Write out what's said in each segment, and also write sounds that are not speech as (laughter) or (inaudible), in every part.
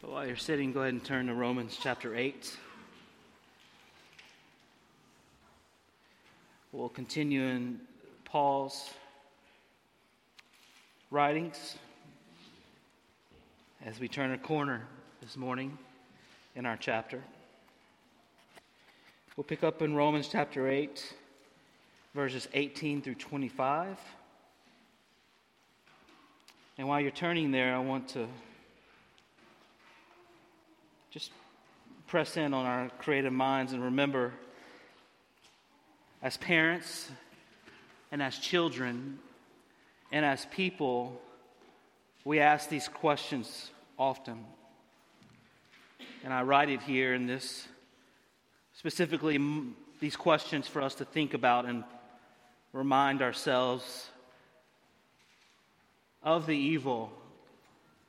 But while you're sitting, go ahead and turn to Romans chapter 8. We'll continue in Paul's writings as we turn a corner this morning in our chapter. We'll pick up in Romans chapter 8, verses 18 through 25. And while you're turning there, I want to just press in on our creative minds and remember as parents and as children and as people, we ask these questions often. And I write it here in this, specifically, these questions for us to think about and remind ourselves of the evil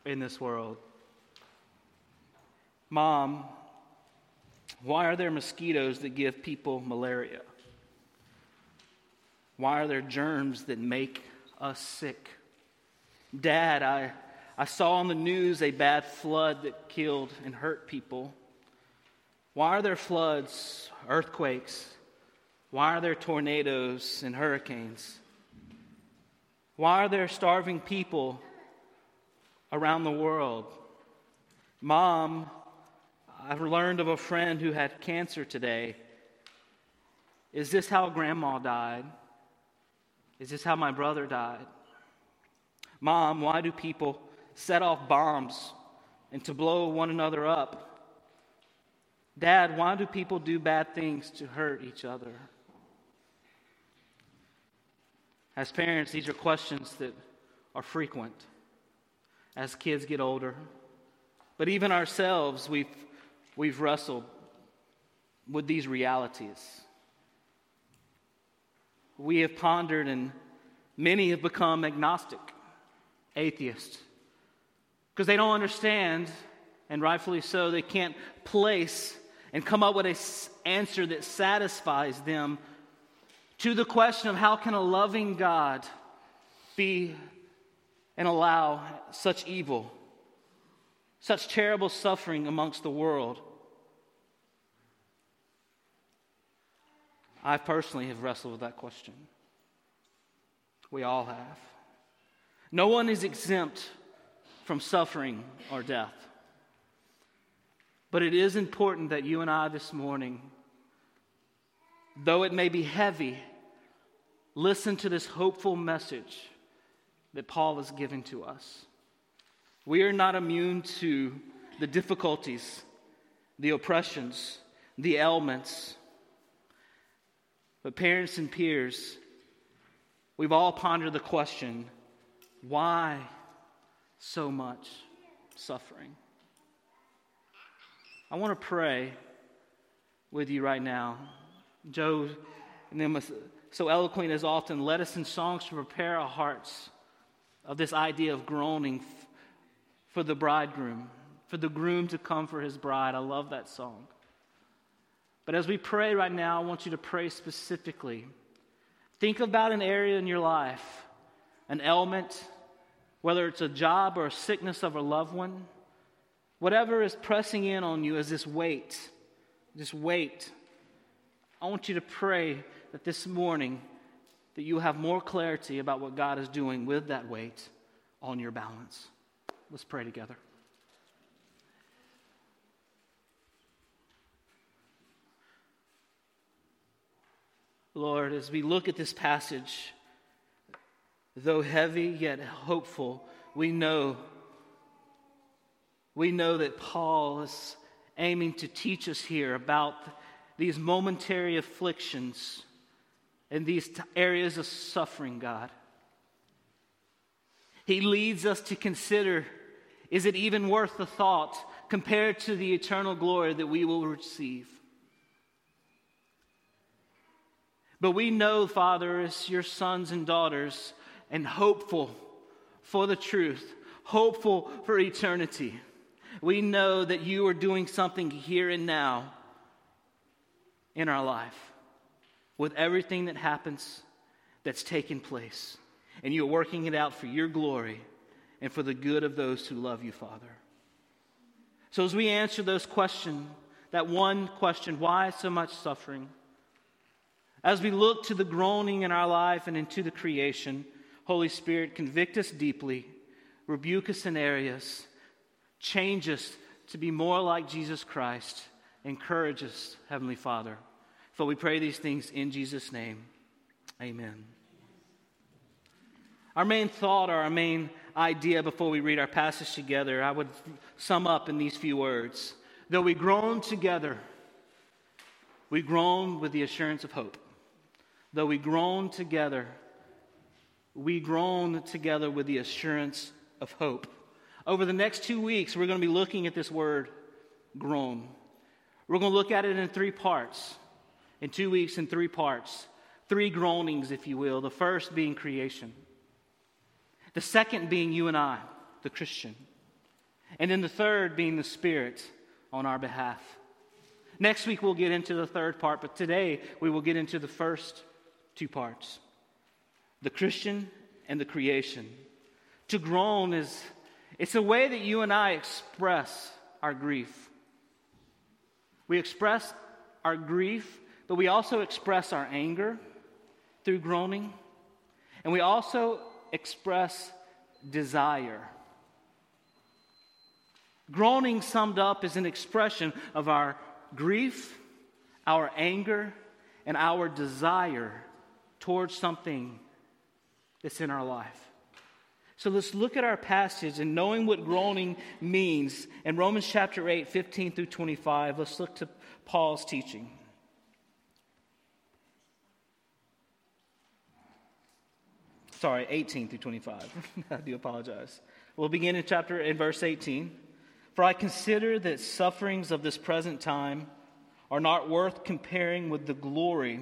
in this world. Mom, why are there mosquitoes that give people malaria? Why are there germs that make us sick? Dad, I, I saw on the news a bad flood that killed and hurt people. Why are there floods, earthquakes? Why are there tornadoes and hurricanes? Why are there starving people around the world? Mom, I've learned of a friend who had cancer today. Is this how grandma died? Is this how my brother died? Mom, why do people set off bombs and to blow one another up? Dad, why do people do bad things to hurt each other? As parents, these are questions that are frequent as kids get older. But even ourselves, we've we've wrestled with these realities. We have pondered, and many have become agnostic, atheists, because they don't understand, and rightfully so, they can't place and come up with an answer that satisfies them to the question of how can a loving God be and allow such evil, such terrible suffering amongst the world. I personally have wrestled with that question. We all have. No one is exempt from suffering or death. But it is important that you and I this morning, though it may be heavy, listen to this hopeful message that Paul is giving to us. We are not immune to the difficulties, the oppressions, the ailments, but parents and peers, we've all pondered the question why so much suffering? I want to pray with you right now. Joe and them so eloquent as often led us in songs to prepare our hearts of this idea of groaning for the bridegroom, for the groom to come for his bride. I love that song. But as we pray right now, I want you to pray specifically. Think about an area in your life, an ailment, whether it's a job or a sickness of a loved one, whatever is pressing in on you as this weight, this weight. I want you to pray that this morning that you have more clarity about what God is doing with that weight on your balance. Let's pray together. Lord, as we look at this passage, though heavy yet hopeful, we know we know that Paul is aiming to teach us here about these momentary afflictions and these areas of suffering, God. He leads us to consider is it even worth the thought compared to the eternal glory that we will receive? But we know, Father, as your sons and daughters, and hopeful for the truth, hopeful for eternity. We know that you are doing something here and now in our life with everything that happens that's taken place. And you're working it out for your glory and for the good of those who love you, Father. So, as we answer those questions, that one question, why so much suffering? As we look to the groaning in our life and into the creation, Holy Spirit, convict us deeply, rebuke us in areas, change us to be more like Jesus Christ, encourage us, Heavenly Father. For we pray these things in Jesus' name. Amen. Our main thought or our main idea before we read our passage together, I would sum up in these few words. Though we groan together, we groan with the assurance of hope. Though we groan together, we groan together with the assurance of hope. Over the next two weeks, we're going to be looking at this word, groan. We're going to look at it in three parts. In two weeks, in three parts. Three groanings, if you will. The first being creation, the second being you and I, the Christian, and then the third being the Spirit on our behalf. Next week, we'll get into the third part, but today we will get into the first two parts the Christian and the creation. To groan is it's a way that you and I express our grief. We express our grief, but we also express our anger through groaning. And we also express desire. Groaning, summed up, is an expression of our grief, our anger, and our desire towards something that's in our life. So let's look at our passage and knowing what groaning means. In Romans chapter 8, 15 through 25, let's look to Paul's teaching. Sorry, 18 through 25. (laughs) I do apologize. We'll begin in chapter in verse 18. For I consider that sufferings of this present time are not worth comparing with the glory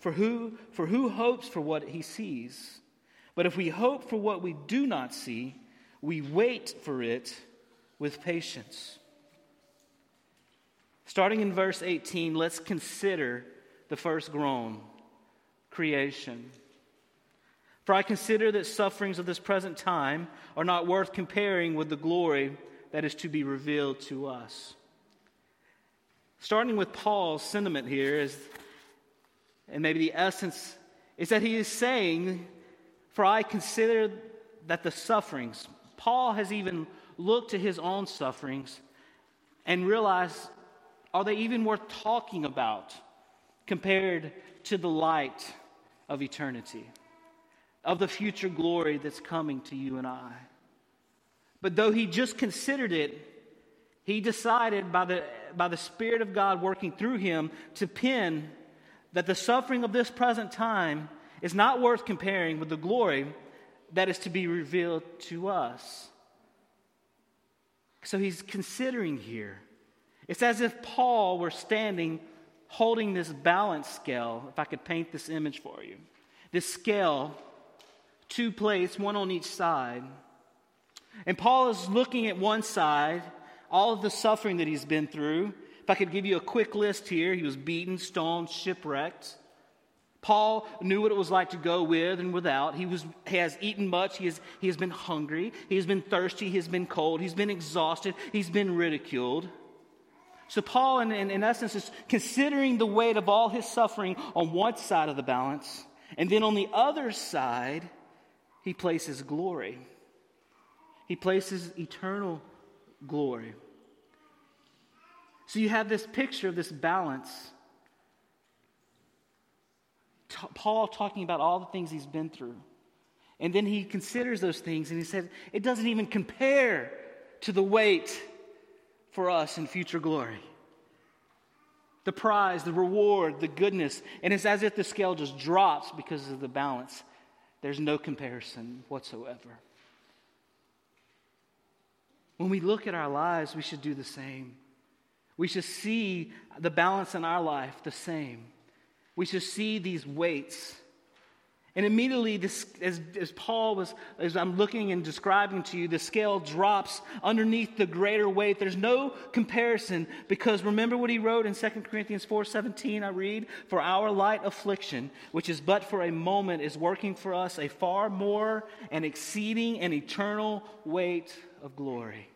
For who, for who hopes for what he sees? But if we hope for what we do not see, we wait for it with patience. Starting in verse 18, let's consider the first groan creation. For I consider that sufferings of this present time are not worth comparing with the glory that is to be revealed to us. Starting with Paul's sentiment here is and maybe the essence is that he is saying, For I consider that the sufferings, Paul has even looked to his own sufferings and realized, are they even worth talking about compared to the light of eternity, of the future glory that's coming to you and I? But though he just considered it, he decided by the, by the Spirit of God working through him to pen that the suffering of this present time is not worth comparing with the glory that is to be revealed to us. So he's considering here. It's as if Paul were standing holding this balance scale, if I could paint this image for you. This scale, two plates, one on each side. And Paul is looking at one side, all of the suffering that he's been through, I could give you a quick list here, he was beaten, stoned, shipwrecked. Paul knew what it was like to go with and without. He, was, he has eaten much. He has, he has been hungry. He has been thirsty. He has been cold. He's been exhausted. He's been ridiculed. So, Paul, in, in, in essence, is considering the weight of all his suffering on one side of the balance. And then on the other side, he places glory. He places eternal glory. So you have this picture of this balance. t- Paul talking about all the things he's been through. And then he considers those things and he says, it doesn't even compare to the weight for us in future glory. The prize, the reward, the goodness. And it's as if the scale just drops because of the balance. There's no comparison whatsoever. When we look at our lives, we should do the same. We should see the balance in our life the same. We should see these weights and immediately, this, as, as Paul was, as I'm looking and describing to you, the scale drops underneath the greater weight. There's no comparison because remember what he wrote in 2 Corinthians 4:17. I read, "For our light affliction, which is but for a moment, is working for us a far more and exceeding and eternal weight of glory."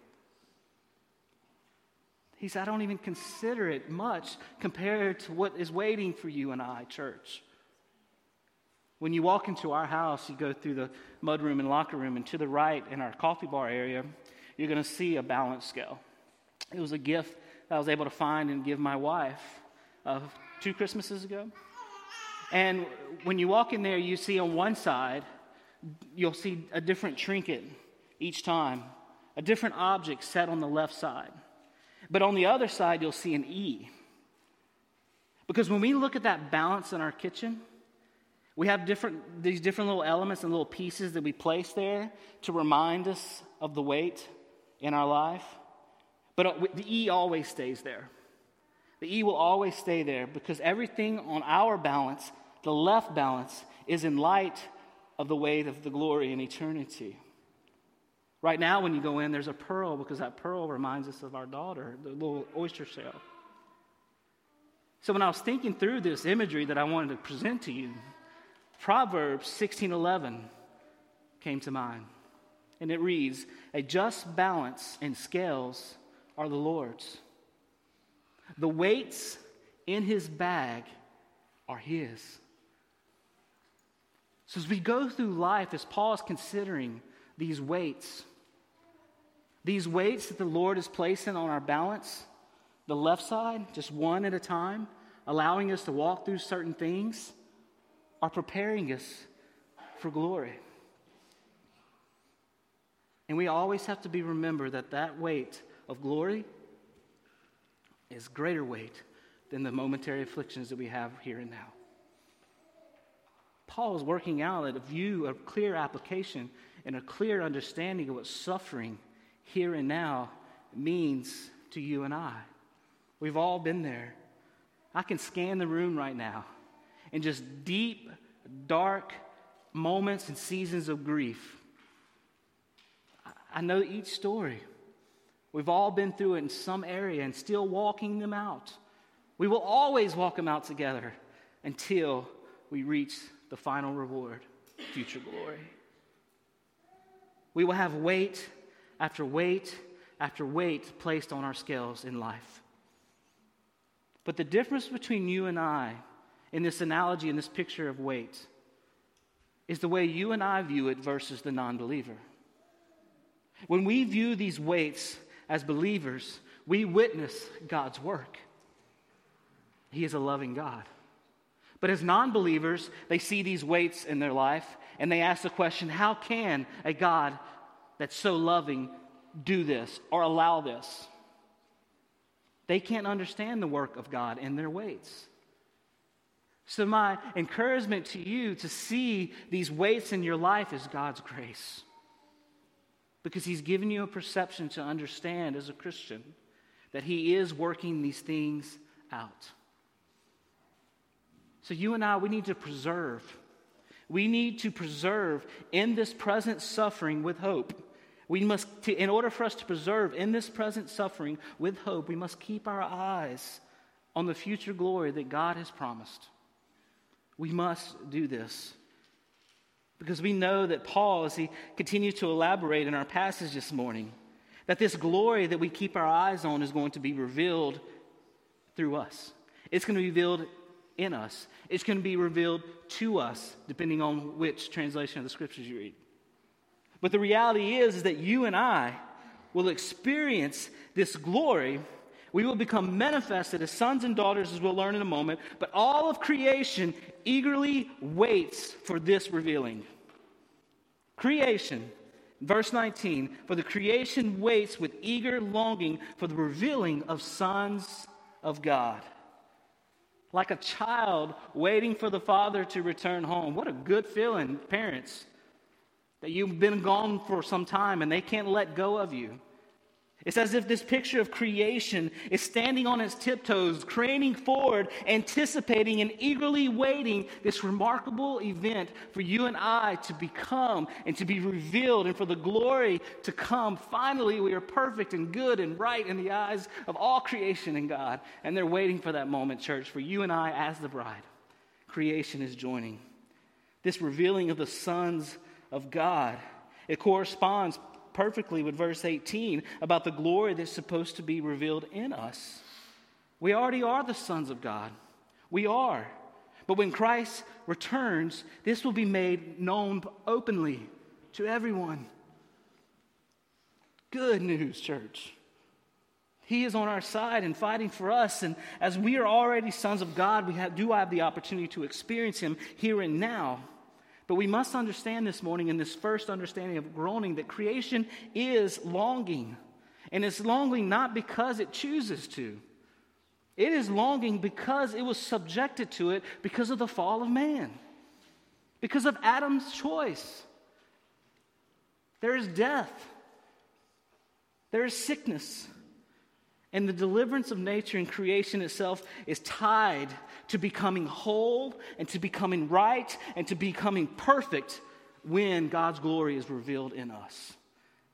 He said, "I don't even consider it much compared to what is waiting for you and I, church." When you walk into our house, you go through the mudroom and locker room, and to the right in our coffee bar area, you're going to see a balance scale. It was a gift that I was able to find and give my wife uh, two Christmases ago. And when you walk in there, you see on one side, you'll see a different trinket each time, a different object set on the left side. But on the other side, you'll see an E. Because when we look at that balance in our kitchen, we have different, these different little elements and little pieces that we place there to remind us of the weight in our life. But uh, the E always stays there. The E will always stay there because everything on our balance, the left balance, is in light of the weight of the glory in eternity. Right now, when you go in, there's a pearl because that pearl reminds us of our daughter, the little oyster shell. So, when I was thinking through this imagery that I wanted to present to you, Proverbs 16:11 came to mind. And it reads, "A just balance and scales are the Lord's. The weights in his bag are his." So as we go through life as Paul is considering these weights, these weights that the Lord is placing on our balance, the left side, just one at a time, allowing us to walk through certain things are preparing us for glory. And we always have to be remember that that weight of glory is greater weight than the momentary afflictions that we have here and now. Paul is working out a view, a clear application, and a clear understanding of what suffering here and now means to you and I. We've all been there. I can scan the room right now and just deep, dark moments and seasons of grief. I know each story. We've all been through it in some area and still walking them out. We will always walk them out together until we reach the final reward, future glory. We will have weight after weight after weight placed on our scales in life. But the difference between you and I in this analogy, in this picture of weight, is the way you and I view it versus the non believer. When we view these weights as believers, we witness God's work. He is a loving God. But as non believers, they see these weights in their life and they ask the question how can a God that's so loving do this or allow this? They can't understand the work of God in their weights. So, my encouragement to you to see these weights in your life is God's grace. Because He's given you a perception to understand as a Christian that He is working these things out. So, you and I, we need to preserve. We need to preserve in this present suffering with hope. We must, to, in order for us to preserve in this present suffering with hope, we must keep our eyes on the future glory that God has promised. We must do this. Because we know that Paul, as he continues to elaborate in our passage this morning, that this glory that we keep our eyes on is going to be revealed through us. It's going to be revealed in us. It's going to be revealed to us, depending on which translation of the scriptures you read. But the reality is, is that you and I will experience this glory We will become manifested as sons and daughters, as we'll learn in a moment, but all of creation eagerly waits for this revealing. Creation, verse 19, for the creation waits with eager longing for the revealing of sons of God. Like a child waiting for the father to return home. What a good feeling, parents, that you've been gone for some time and they can't let go of you. It's as if this picture of creation is standing on its tiptoes, craning forward, anticipating and eagerly waiting this remarkable event for you and I to become and to be revealed and for the glory to come. Finally, we are perfect and good and right in the eyes of all creation and God. And they're waiting for that moment, church, for you and I as the bride. Creation is joining. This revealing of the sons of God. It corresponds perfectly with verse 18 about the glory that's supposed to be revealed in us. We already are the sons of God. We are. But when Christ returns, this will be made known openly to everyone. Good news, church. He is on our side and fighting for us. And as we are already sons of God, we have, do have the opportunity to experience Him here and now. But we must understand this morning, in this first understanding of groaning, that creation is longing. And it's longing not because it chooses to, it is longing because it was subjected to it because of the fall of man, because of Adam's choice. There is death, there is sickness. And the deliverance of nature and creation itself is tied to becoming whole and to becoming right and to becoming perfect when God's glory is revealed in us.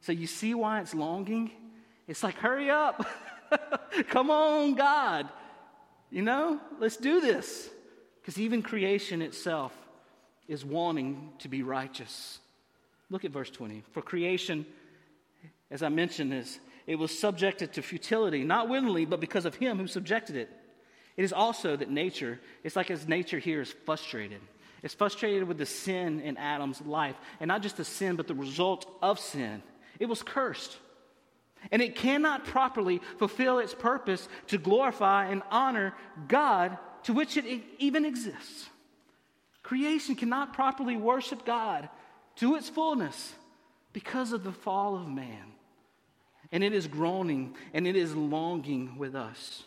So you see why it's longing? It's like, hurry up. (laughs) Come on, God. You know, let's do this. Because even creation itself is wanting to be righteous. Look at verse 20. For creation, as I mentioned, is it was subjected to futility, not willingly, but because of him who subjected it. It is also that nature, it's like as nature here is frustrated. It's frustrated with the sin in Adam's life, and not just the sin, but the result of sin. It was cursed. And it cannot properly fulfill its purpose to glorify and honor God to which it even exists. Creation cannot properly worship God to its fullness because of the fall of man and it is groaning and it is longing with us.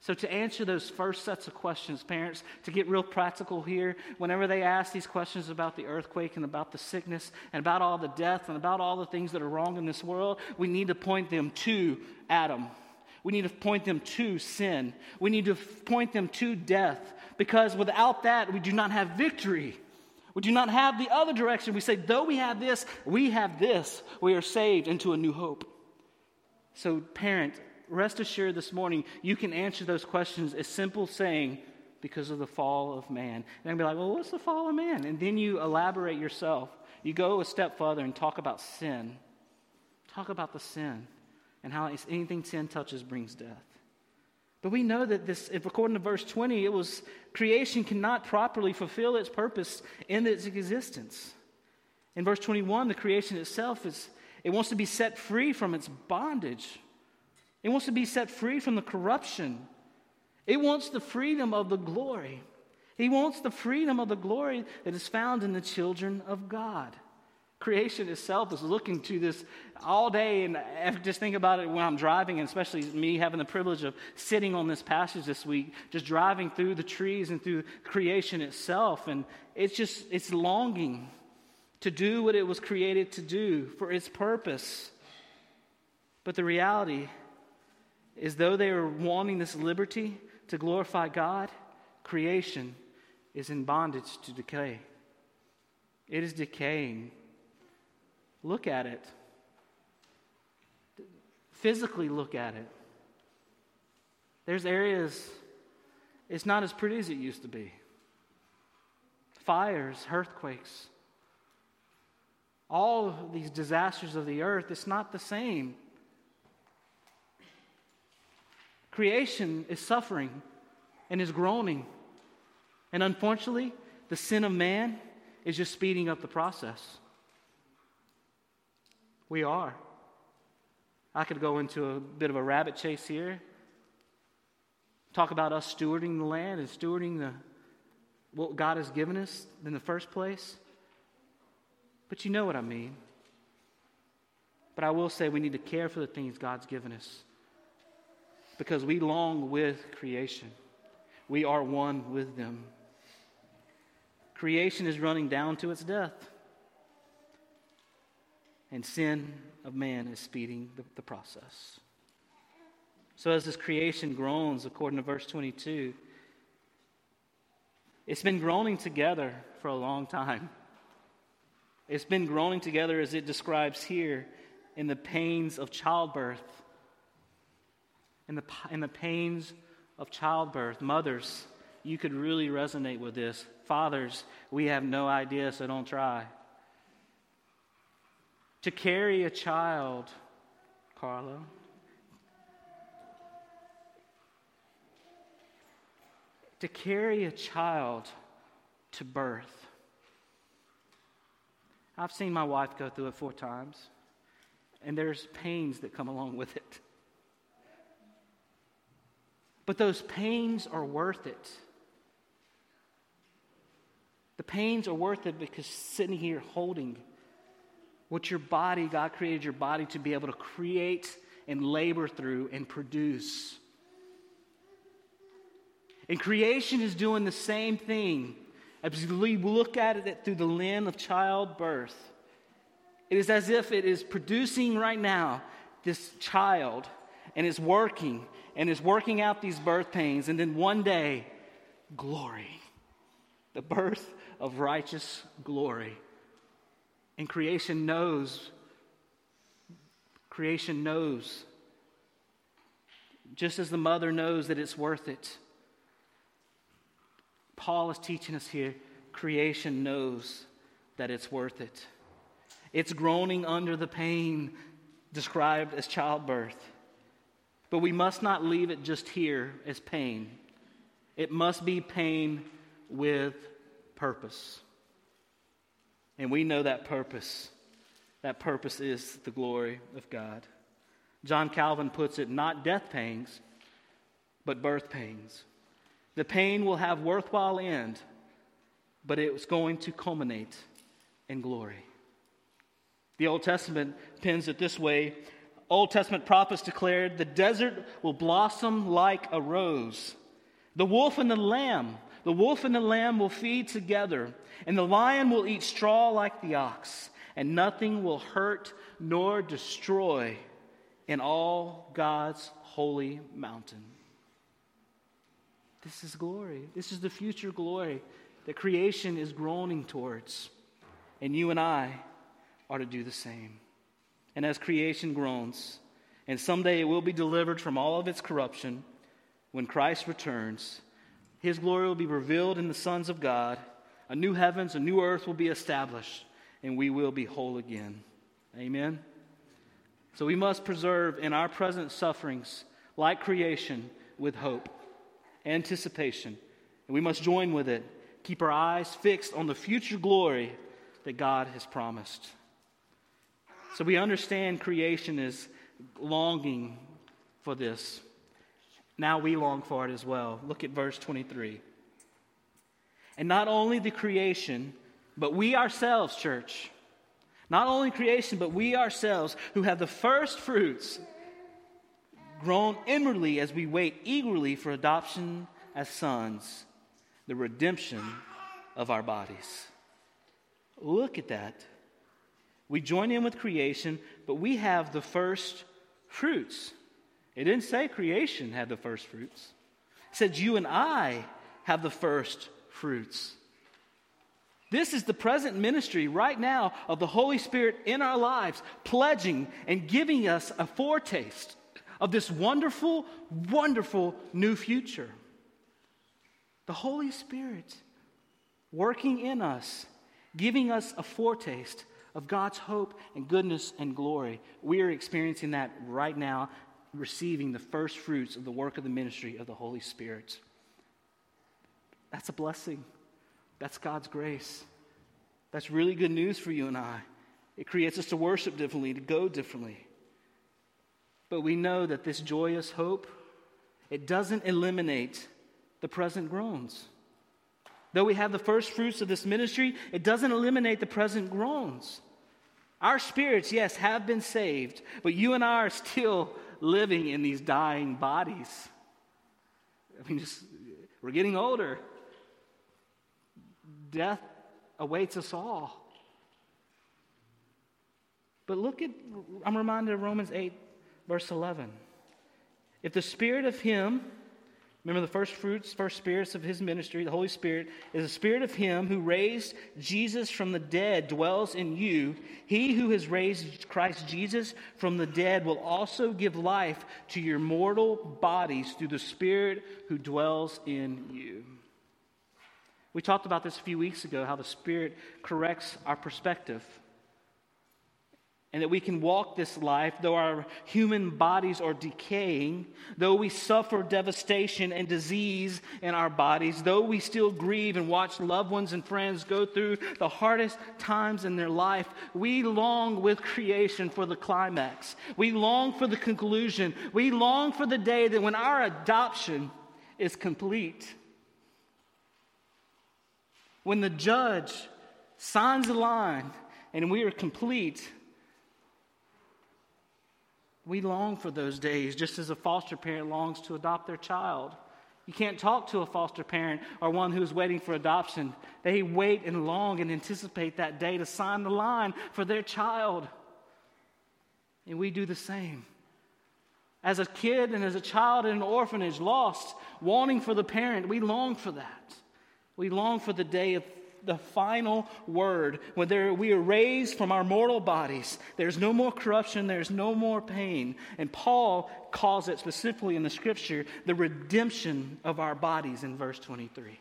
So, to answer those first sets of questions, parents, to get real practical here, whenever they ask these questions about the earthquake and about the sickness and about all the death and about all the things that are wrong in this world, we need to point them to Adam. We need to point them to sin. We need to point them to death because without that, we do not have victory. We do not have the other direction. We say, though we have this, we have this. We are saved into a new hope. So, parent, rest assured this morning, you can answer those questions as simple saying, because of the fall of man. And I'd be like, well, what's the fall of man? And then you elaborate yourself. You go a step further and talk about sin. Talk about the sin and how anything sin touches brings death. But we know that this, if according to verse 20, it was creation cannot properly fulfill its purpose in its existence. In verse 21, the creation itself is it wants to be set free from its bondage. It wants to be set free from the corruption. It wants the freedom of the glory. He wants the freedom of the glory that is found in the children of God. Creation itself is looking to this all day, and just think about it when I'm driving, and especially me having the privilege of sitting on this passage this week, just driving through the trees and through creation itself, and it's just it's longing to do what it was created to do for its purpose. But the reality is, though they are wanting this liberty to glorify God, creation is in bondage to decay. It is decaying. Look at it. Physically, look at it. There's areas, it's not as pretty as it used to be. Fires, earthquakes, all these disasters of the earth, it's not the same. Creation is suffering and is groaning. And unfortunately, the sin of man is just speeding up the process. We are. I could go into a bit of a rabbit chase here talk about us stewarding the land and stewarding the, what God has given us in the first place. But you know what I mean. But I will say we need to care for the things God's given us because we long with creation. We are one with them. Creation is running down to its death. And sin of man is speeding the, the process. So, as this creation groans, according to verse 22, it's been groaning together for a long time. It's been groaning together as it describes here in the pains of childbirth. In the, in the pains of childbirth. Mothers, you could really resonate with this. Fathers, we have no idea, so don't try. To carry a child, Carlo, to carry a child to birth I've seen my wife go through it four times, and there's pains that come along with it. But those pains are worth it. The pains are worth it because sitting here holding what your body, God created your body to be able to create and labor through and produce. And creation is doing the same thing as we look at it through the lens of childbirth, it is as if it is producing right now this child and is working and is working out these birth pains. And then one day, glory, the birth of righteous glory. And creation knows, creation knows, just as the mother knows that it's worth it Paul is teaching us here creation knows that it's worth it. It's groaning under the pain described as childbirth. But we must not leave it just here as pain. It must be pain with purpose. And we know that purpose. That purpose is the glory of God. John Calvin puts it not death pains, but birth pains. The pain will have worthwhile end, but it's going to culminate in glory. The Old Testament pins it this way Old Testament prophets declared, The desert will blossom like a rose. The wolf and the lamb, the wolf and the lamb will feed together, and the lion will eat straw like the ox, and nothing will hurt nor destroy in all God's holy mountain. This is glory. This is the future glory that creation is groaning towards. And you and I are to do the same. And as creation groans, and someday it will be delivered from all of its corruption, when Christ returns, his glory will be revealed in the sons of God. A new heavens, a new earth will be established, and we will be whole again. Amen. So we must preserve in our present sufferings, like creation, with hope anticipation. And we must join with it. Keep our eyes fixed on the future glory that God has promised. So we understand creation is longing for this. Now we long for it as well. Look at verse 23. And not only the creation, but we ourselves, church. Not only creation, but we ourselves who have the first fruits groan inwardly as we wait eagerly for adoption as sons, the redemption of our bodies. Look at that. We join in with creation, but we have the first fruits. It didn't say creation had the first fruits, it said you and I have the first fruits. This is the present ministry right now of the Holy Spirit in our lives, pledging and giving us a foretaste of this wonderful, wonderful new future. The Holy Spirit working in us, giving us a foretaste of God's hope and goodness and glory. We are experiencing that right now, receiving the first fruits of the work of the ministry of the Holy Spirit. That's a blessing. That's God's grace. That's really good news for you and I. It creates us to worship differently, to go differently. But we know that this joyous hope it doesn't eliminate the present groans. Though we have the first fruits of this ministry, it doesn't eliminate the present groans. Our spirits, yes, have been saved, but you and I are still living in these dying bodies. I mean, just, we're getting older. Death awaits us all. But look at, I'm reminded of Romans 8, verse 11. If the spirit of Him Remember, the first fruits, first spirits of his ministry, the Holy Spirit, is the spirit of him who raised Jesus from the dead dwells in you. He who has raised Christ Jesus from the dead will also give life to your mortal bodies through the Spirit who dwells in you. We talked about this a few weeks ago how the Spirit corrects our perspective and that we can walk this life though our human bodies are decaying, though we suffer devastation and disease in our bodies, though we still grieve and watch loved ones and friends go through the hardest times in their life, we long with creation for the climax. We long for the conclusion. We long for the day that when our adoption is complete, when the judge signs the line and we are complete we long for those days just as a foster parent longs to adopt their child. You can't talk to a foster parent or one who is waiting for adoption. They wait and long and anticipate that day to sign the line for their child. And we do the same. As a kid and as a child in an orphanage, lost, wanting for the parent, we long for that. We long for the day of the final word. When there, we are raised from our mortal bodies, there's no more corruption, there's no more pain. And Paul calls it specifically in the scripture the redemption of our bodies in verse 23.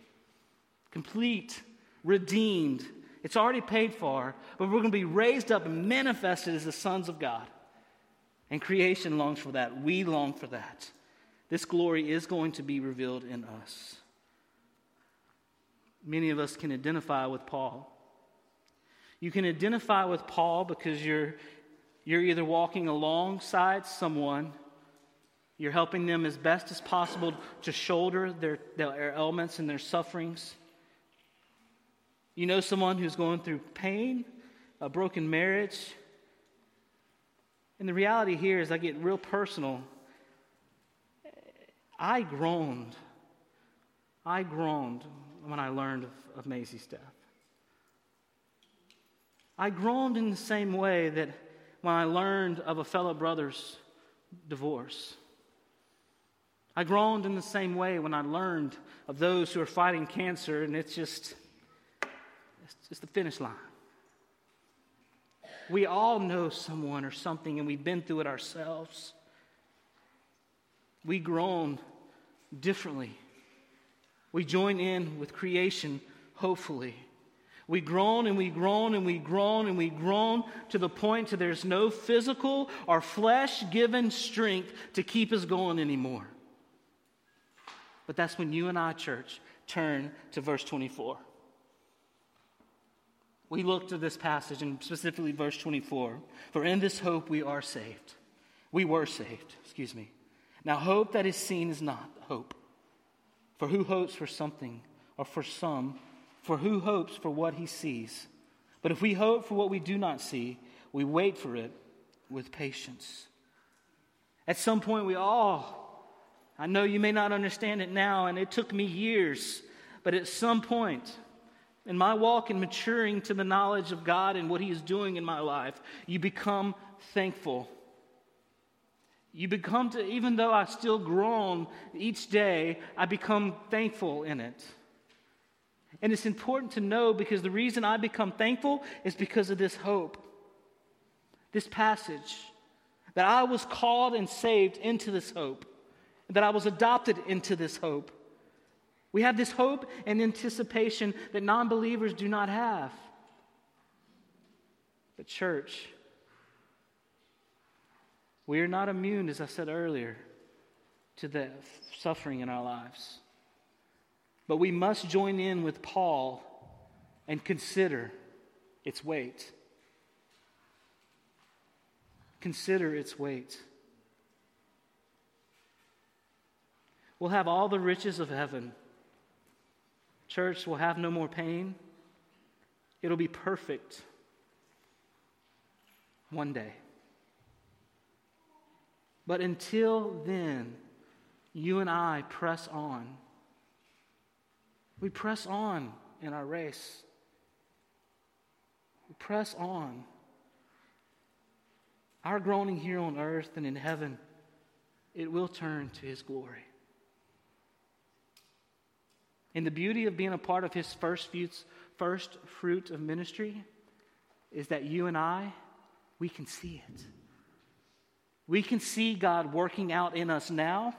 Complete, redeemed. It's already paid for, but we're going to be raised up and manifested as the sons of God. And creation longs for that. We long for that. This glory is going to be revealed in us many of us can identify with Paul. You can identify with Paul because you're, you're either walking alongside someone, you're helping them as best as possible to shoulder their, their ailments and their sufferings. You know someone who's going through pain, a broken marriage. And the reality here is, I get real personal. I groaned. I groaned when I learned of, of Maisie's death. I groaned in the same way that when I learned of a fellow brother's divorce. I groaned in the same way when I learned of those who are fighting cancer, and it's just, it's just the finish line. We all know someone or something, and we've been through it ourselves. We groan differently we join in with creation, hopefully. We groan and we groan and we groan and we groan to the point that there's no physical or flesh given strength to keep us going anymore. But that's when you and I, church, turn to verse 24. We look to this passage and specifically verse 24. For in this hope we are saved. We were saved, excuse me. Now, hope that is seen is not hope. For who hopes for something, or for some, for who hopes for what he sees? But if we hope for what we do not see, we wait for it with patience. At some point, we all, I know you may not understand it now, and it took me years, but at some point, in my walk and maturing to the knowledge of God and what He is doing in my life, you become thankful you become to, even though I still groan each day, I become thankful in it. And it's important to know because the reason I become thankful is because of this hope, this passage, that I was called and saved into this hope, that I was adopted into this hope. We have this hope and anticipation that non believers do not have. But, church, we are not immune, as I said earlier, to the suffering in our lives. But we must join in with Paul and consider its weight. Consider its weight. We'll have all the riches of heaven. Church will have no more pain. It'll be perfect one day. But until then, you and I press on. We press on in our race. We press on. Our groaning here on earth and in heaven, it will turn to His glory. And the beauty of being a part of His first, fruits, first fruit of ministry is that you and I, we can see it. We can see God working out in us now,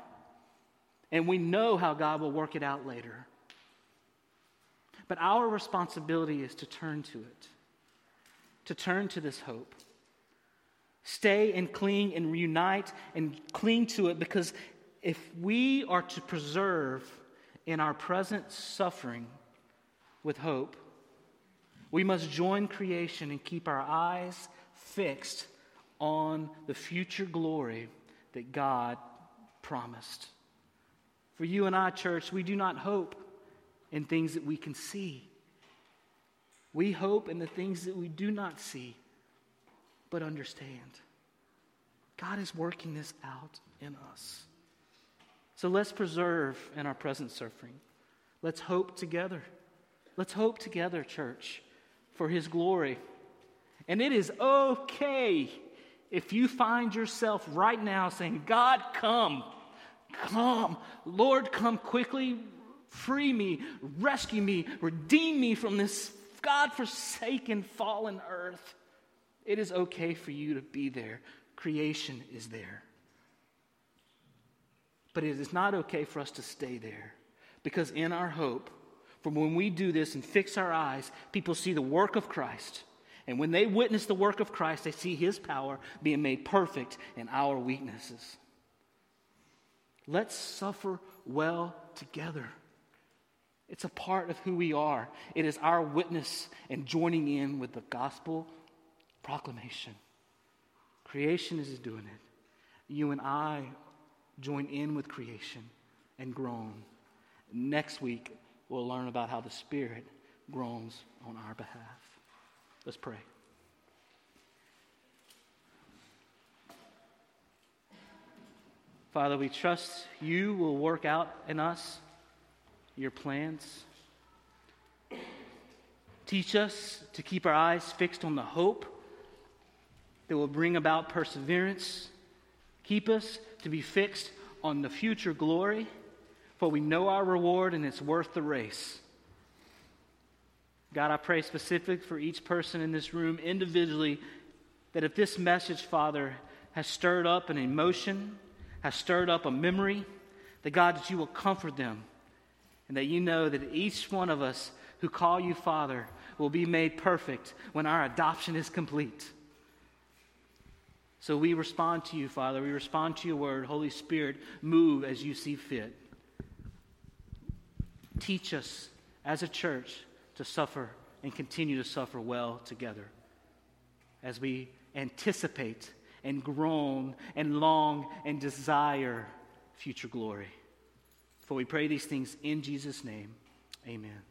and we know how God will work it out later. But our responsibility is to turn to it, to turn to this hope. Stay and cling and reunite and cling to it because if we are to preserve in our present suffering with hope, we must join creation and keep our eyes fixed on the future glory that God promised. For you and I, church, we do not hope in things that we can see. We hope in the things that we do not see, but understand. God is working this out in us. So let's preserve in our present suffering. Let's hope together. Let's hope together, church, for His glory. And it is okay if you find yourself right now saying, God, come, come, Lord, come quickly, free me, rescue me, redeem me from this God forsaken, fallen earth. It is okay for you to be there. Creation is there. But it is not okay for us to stay there because in our hope, from when we do this and fix our eyes, people see the work of Christ and when they witness the work of Christ, they see his power being made perfect in our weaknesses. Let's suffer well together. It's a part of who we are. It is our witness and joining in with the gospel proclamation. Creation is doing it. You and I join in with creation and groan. Next week, we'll learn about how the Spirit groans on our behalf. Let's pray. Father, we trust you will work out in us your plans. Teach us to keep our eyes fixed on the hope that will bring about perseverance. Keep us to be fixed on the future glory, for we know our reward and it's worth the race. God, I pray specific for each person in this room individually that if this message, Father, has stirred up an emotion, has stirred up a memory, that God, that you will comfort them and that you know that each one of us who call you Father will be made perfect when our adoption is complete. So we respond to you, Father. We respond to your word. Holy Spirit, move as you see fit. Teach us as a church to suffer and continue to suffer well together as we anticipate and groan and long and desire future glory. For we pray these things in Jesus' name. Amen.